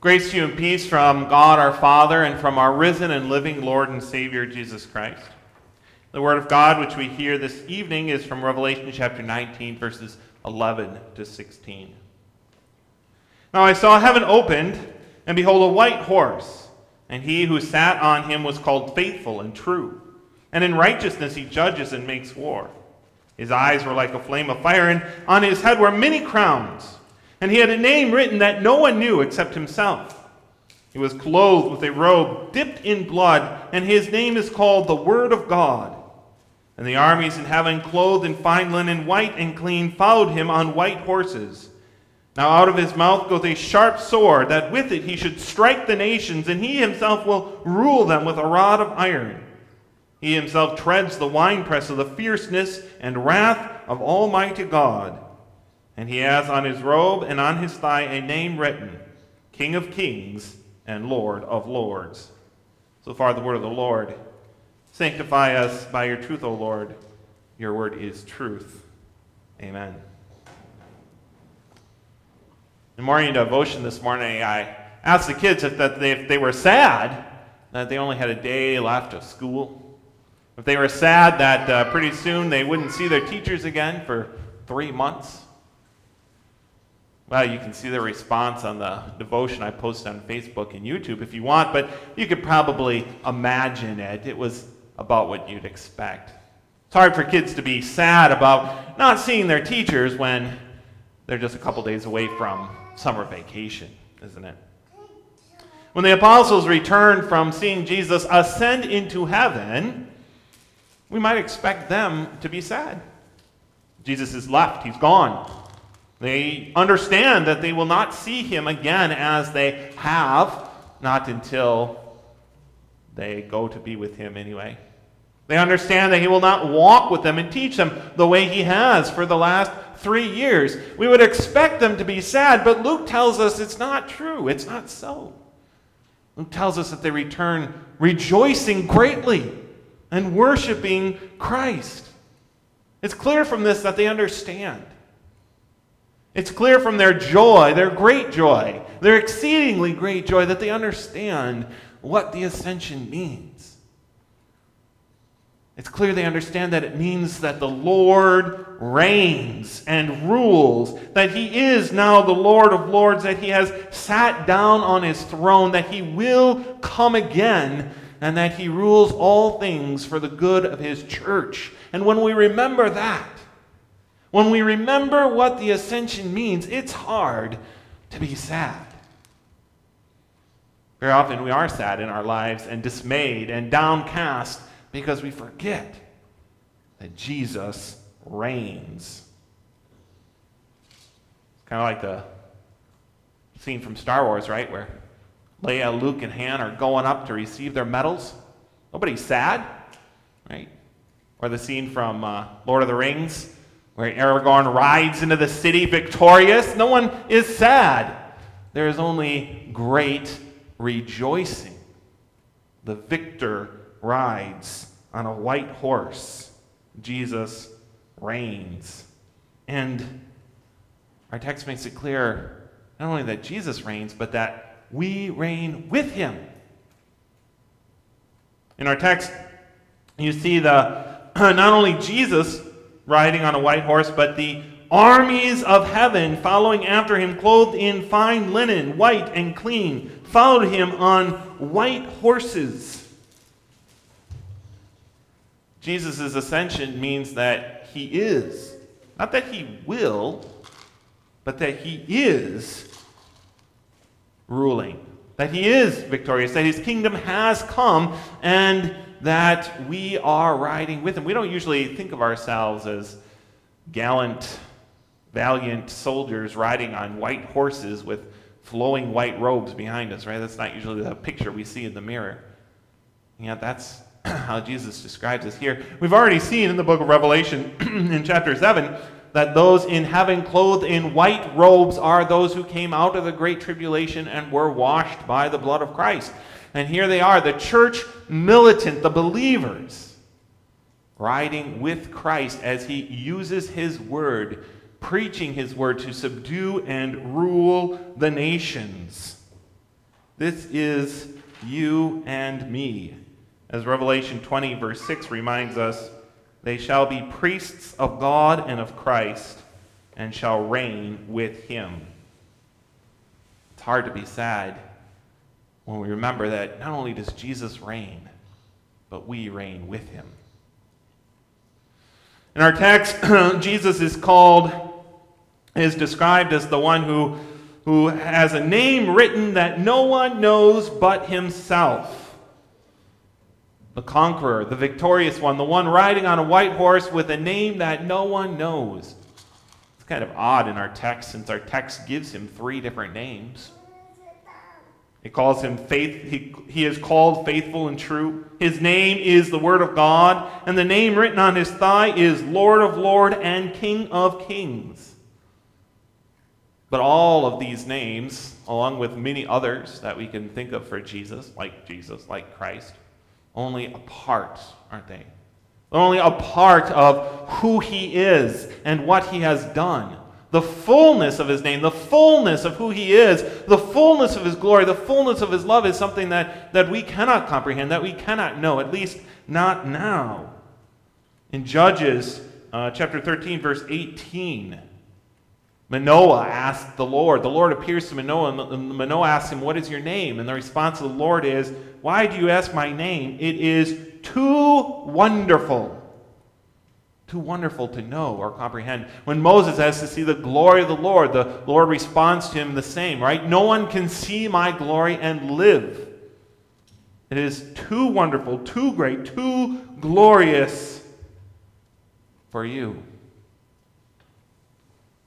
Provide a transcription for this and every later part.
Grace to you and peace from God our Father and from our risen and living Lord and Savior Jesus Christ. The Word of God which we hear this evening is from Revelation chapter 19, verses 11 to 16. Now I saw heaven opened, and behold, a white horse, and he who sat on him was called Faithful and True, and in righteousness he judges and makes war. His eyes were like a flame of fire, and on his head were many crowns. And he had a name written that no one knew except himself. He was clothed with a robe dipped in blood, and his name is called the Word of God. And the armies in heaven, clothed in fine linen, white and clean, followed him on white horses. Now out of his mouth goes a sharp sword, that with it he should strike the nations, and he himself will rule them with a rod of iron. He himself treads the winepress of the fierceness and wrath of Almighty God. And he has on his robe and on his thigh a name written King of Kings and Lord of Lords. So far, the word of the Lord. Sanctify us by your truth, O Lord. Your word is truth. Amen. In morning devotion this morning, I asked the kids if, that they, if they were sad that they only had a day left of school. If they were sad that uh, pretty soon they wouldn't see their teachers again for three months, well, you can see the response on the devotion I posted on Facebook and YouTube if you want, but you could probably imagine it. It was about what you'd expect. It's hard for kids to be sad about not seeing their teachers when they're just a couple days away from summer vacation, isn't it? When the apostles returned from seeing Jesus ascend into heaven, we might expect them to be sad. Jesus is left, he's gone. They understand that they will not see him again as they have, not until they go to be with him anyway. They understand that he will not walk with them and teach them the way he has for the last three years. We would expect them to be sad, but Luke tells us it's not true. It's not so. Luke tells us that they return rejoicing greatly and worshiping Christ. It's clear from this that they understand. It's clear from their joy, their great joy, their exceedingly great joy, that they understand what the ascension means. It's clear they understand that it means that the Lord reigns and rules, that He is now the Lord of Lords, that He has sat down on His throne, that He will come again and that he rules all things for the good of his church. And when we remember that, when we remember what the ascension means, it's hard to be sad. Very often we are sad in our lives and dismayed and downcast because we forget that Jesus reigns. It's Kind of like the scene from Star Wars, right? Where Leia, Luke, and Han are going up to receive their medals. Nobody's sad, right? Or the scene from uh, Lord of the Rings where Aragorn rides into the city victorious. No one is sad. There is only great rejoicing. The victor rides on a white horse. Jesus reigns. And our text makes it clear not only that Jesus reigns, but that we reign with him. In our text, you see the not only Jesus riding on a white horse, but the armies of heaven following after him, clothed in fine linen, white and clean, followed him on white horses. Jesus' ascension means that he is, not that he will, but that he is ruling, that he is victorious, that his kingdom has come, and that we are riding with him. We don't usually think of ourselves as gallant, valiant soldiers riding on white horses with flowing white robes behind us, right? That's not usually the picture we see in the mirror. Yeah, that's how Jesus describes us here. We've already seen in the book of Revelation in chapter 7 that those in heaven clothed in white robes are those who came out of the great tribulation and were washed by the blood of Christ. And here they are, the church militant, the believers, riding with Christ as he uses his word, preaching his word to subdue and rule the nations. This is you and me. As Revelation 20, verse 6 reminds us, they shall be priests of God and of Christ, and shall reign with him. It's hard to be sad when we remember that not only does Jesus reign, but we reign with him. In our text, Jesus is called, is described as the one who, who has a name written that no one knows but himself. The conqueror, the victorious one, the one riding on a white horse with a name that no one knows. It's kind of odd in our text since our text gives him three different names. It calls him faith. He, he is called faithful and true. His name is the Word of God, and the name written on his thigh is Lord of Lord and King of Kings. But all of these names, along with many others that we can think of for Jesus, like Jesus, like Christ, only a part, aren't they? They're only a part of who he is and what he has done the fullness of his name, the fullness of who he is, the fullness of his glory, the fullness of his love is something that, that we cannot comprehend, that we cannot know, at least not now. In Judges uh, chapter 13, verse 18, Manoah asked the Lord, the Lord appears to Manoah, and Manoah asks him, What is your name? And the response of the Lord is, Why do you ask my name? It is too wonderful too wonderful to know or comprehend. When Moses has to see the glory of the Lord, the Lord responds to him the same, right? No one can see my glory and live. It is too wonderful, too great, too glorious for you.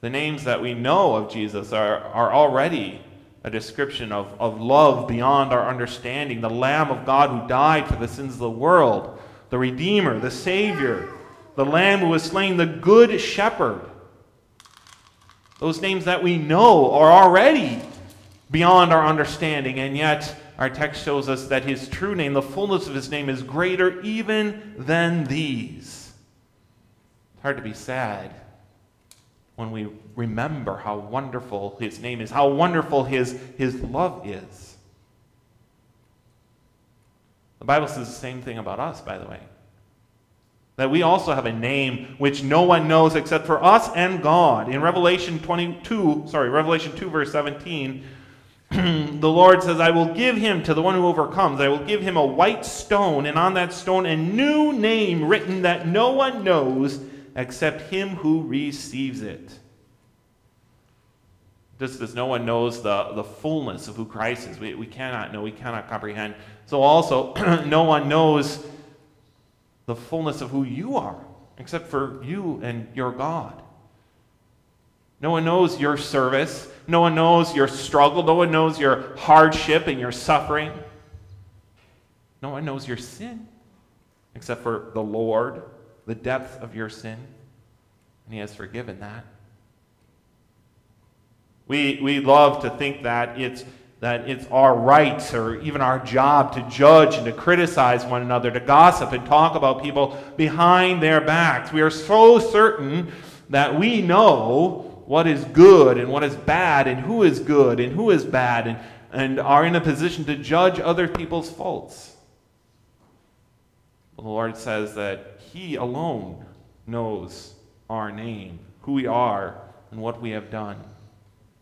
The names that we know of Jesus are, are already a description of, of love beyond our understanding. The Lamb of God who died for the sins of the world, the Redeemer, the Savior the Lamb who was slain, the Good Shepherd. Those names that we know are already beyond our understanding, and yet our text shows us that his true name, the fullness of his name, is greater even than these. It's hard to be sad when we remember how wonderful his name is, how wonderful his, his love is. The Bible says the same thing about us, by the way. That we also have a name which no one knows except for us and God. In Revelation 22, sorry, Revelation 2, verse 17, the Lord says, I will give him to the one who overcomes. I will give him a white stone, and on that stone a new name written that no one knows except him who receives it. Just as no one knows the, the fullness of who Christ is, we, we cannot know, we cannot comprehend. So also, no one knows the fullness of who you are, except for you and your God. No one knows your service. No one knows your struggle. No one knows your hardship and your suffering. No one knows your sin except for the Lord, the depth of your sin. And He has forgiven that. We, we love to think that it's that it's our right or even our job to judge and to criticize one another, to gossip and talk about people behind their backs. We are so certain that we know what is good and what is bad, and who is good and who is bad, and, and are in a position to judge other people's faults. the Lord says that He alone knows our name, who we are, and what we have done.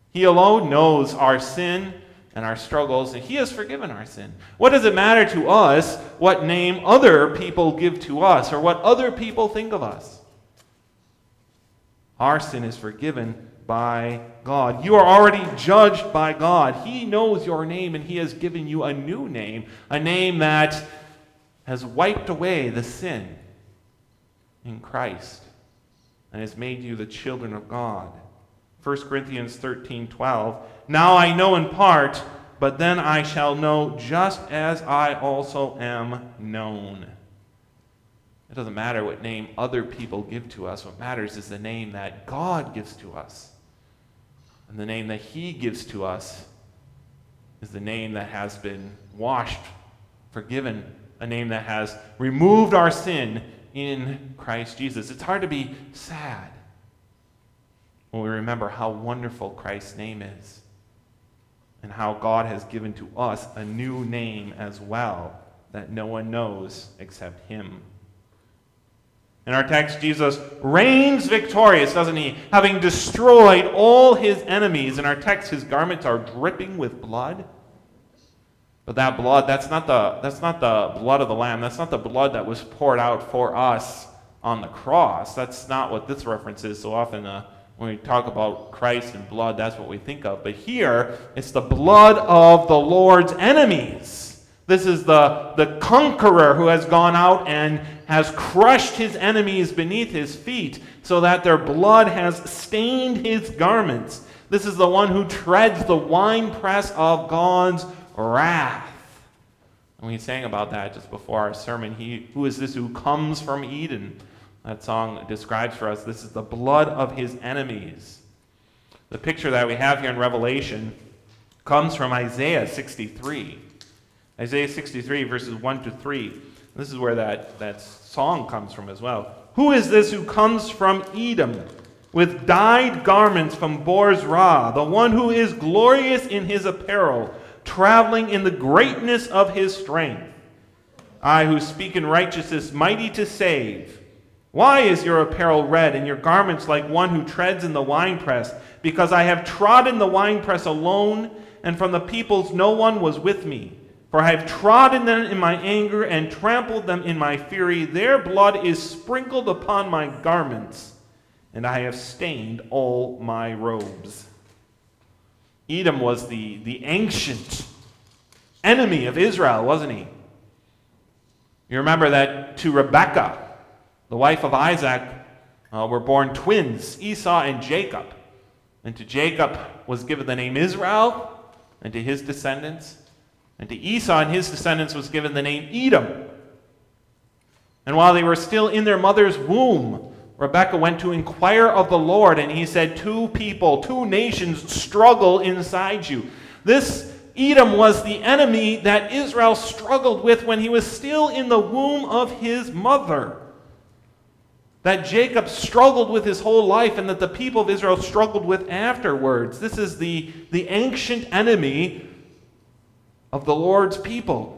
He alone knows our sin and our struggles, and He has forgiven our sin. What does it matter to us what name other people give to us or what other people think of us? Our sin is forgiven by God. You are already judged by God. He knows your name, and He has given you a new name, a name that has wiped away the sin in Christ and has made you the children of God. 1 Corinthians 13 12. Now I know in part, but then I shall know just as I also am known. It doesn't matter what name other people give to us. What matters is the name that God gives to us. And the name that He gives to us is the name that has been washed, forgiven, a name that has removed our sin in Christ Jesus. It's hard to be sad when we remember how wonderful Christ's name is. and how God has given to us a new name as well that no one knows except Him. In our text, Jesus reigns victorious, doesn't he? Having destroyed all his enemies. In our text, his garments are dripping with blood. But that blood, that's not the, that's not the blood of the Lamb. That's not the blood that was poured out for us on the cross. That's not what this reference is. So often, uh, when we talk about Christ and blood, that's what we think of. But here, it's the blood of the Lord's enemies. This is the, the conqueror who has gone out and has crushed his enemies beneath his feet so that their blood has stained his garments. This is the one who treads the winepress of God's wrath. And we sang about that just before our sermon. He, who is this who comes from Edom? That song describes for us this is the blood of his enemies. The picture that we have here in Revelation comes from Isaiah 63. Isaiah 63, verses 1 to 3. This is where that, that song comes from as well. Who is this who comes from Edom with dyed garments from Bozrah, the one who is glorious in his apparel, traveling in the greatness of his strength? I who speak in righteousness, mighty to save. Why is your apparel red and your garments like one who treads in the winepress? Because I have trodden the winepress alone, and from the peoples no one was with me. For I have trodden them in my anger and trampled them in my fury. Their blood is sprinkled upon my garments, and I have stained all my robes. Edom was the, the ancient enemy of Israel, wasn't he? You remember that to Rebekah, the wife of Isaac, uh, were born twins, Esau and Jacob. And to Jacob was given the name Israel, and to his descendants. And to Esau and his descendants was given the name Edom. And while they were still in their mother's womb, Rebekah went to inquire of the Lord, and he said, Two people, two nations struggle inside you. This Edom was the enemy that Israel struggled with when he was still in the womb of his mother that Jacob struggled with his whole life and that the people of Israel struggled with afterwards. This is the, the ancient enemy of the Lord's people.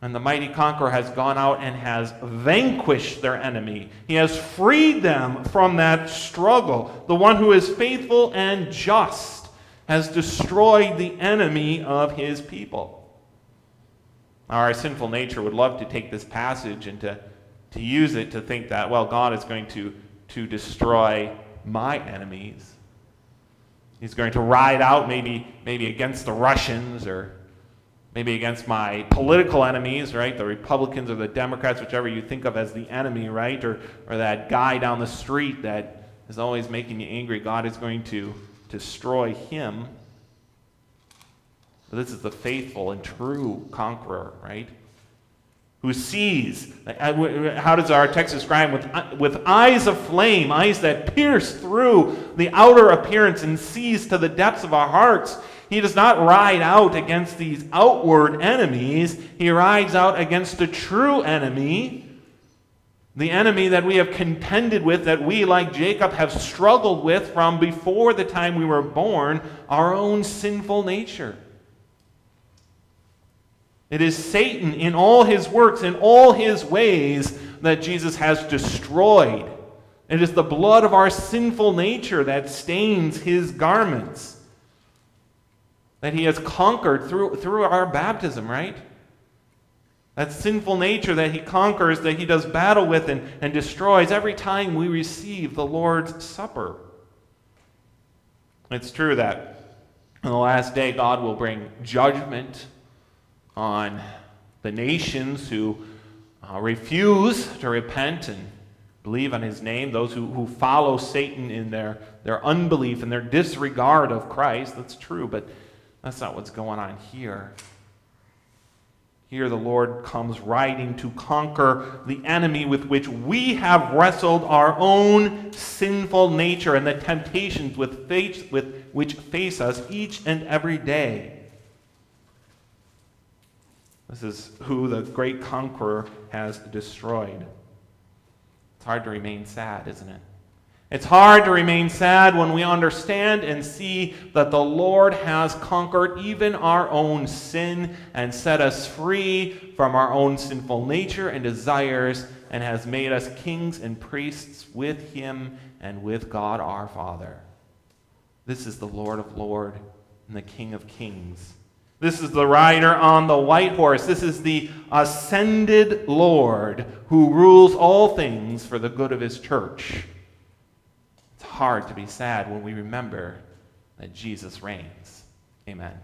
And the mighty conqueror has gone out and has vanquished their enemy. He has freed them from that struggle. The one who is faithful and just has destroyed the enemy of his people. Our sinful nature would love to take this passage and to to use it to think that, well, God is going to, to destroy my enemies. He's going to ride out maybe, maybe against the Russians or maybe against my political enemies, right? The Republicans or the Democrats, whichever you think of as the enemy, right? Or, or that guy down the street that is always making you angry. God is going to destroy him. But this is the faithful and true conqueror, right? Who sees. Uh, how does our text describe with, uh, with eyes of flame, eyes that pierce through the outer appearance and sees to the depths of our hearts? He does not ride out against these outward enemies. He rides out against the true enemy, the enemy that we have contended with, that we, like Jacob, have struggled with from before the time we were born, our own sinful nature. It is Satan in all his works, in all his ways, that Jesus has destroyed. It is the blood of our sinful nature that stains his garments, that he has conquered through, through our baptism, right? That sinful nature that he conquers, that he does battle with and, and destroys every time we receive the Lord's Supper. It's true that on the last day, God will bring judgment on the nations who uh, refuse to repent and believe on his name, those who, who follow Satan in their, their unbelief and their disregard of Christ. That's true, but that's not what's going on here. Here, the Lord comes riding to conquer the enemy with which we have wrestled our own sinful nature and the temptations with, face, with which face us each and every day. This is who the great conqueror has destroyed. It's hard to remain sad, isn't it? It's hard to remain sad when we understand and see that the Lord has conquered even our own sin and set us free from our own sinful nature and desires and has made us kings and priests with Him and with God our Father. This is the Lord of Lords and the King of Kings. This is the rider on the white horse. This is the ascended Lord who rules all things for the good of his church. It's hard to be sad when we remember that Jesus reigns. Amen.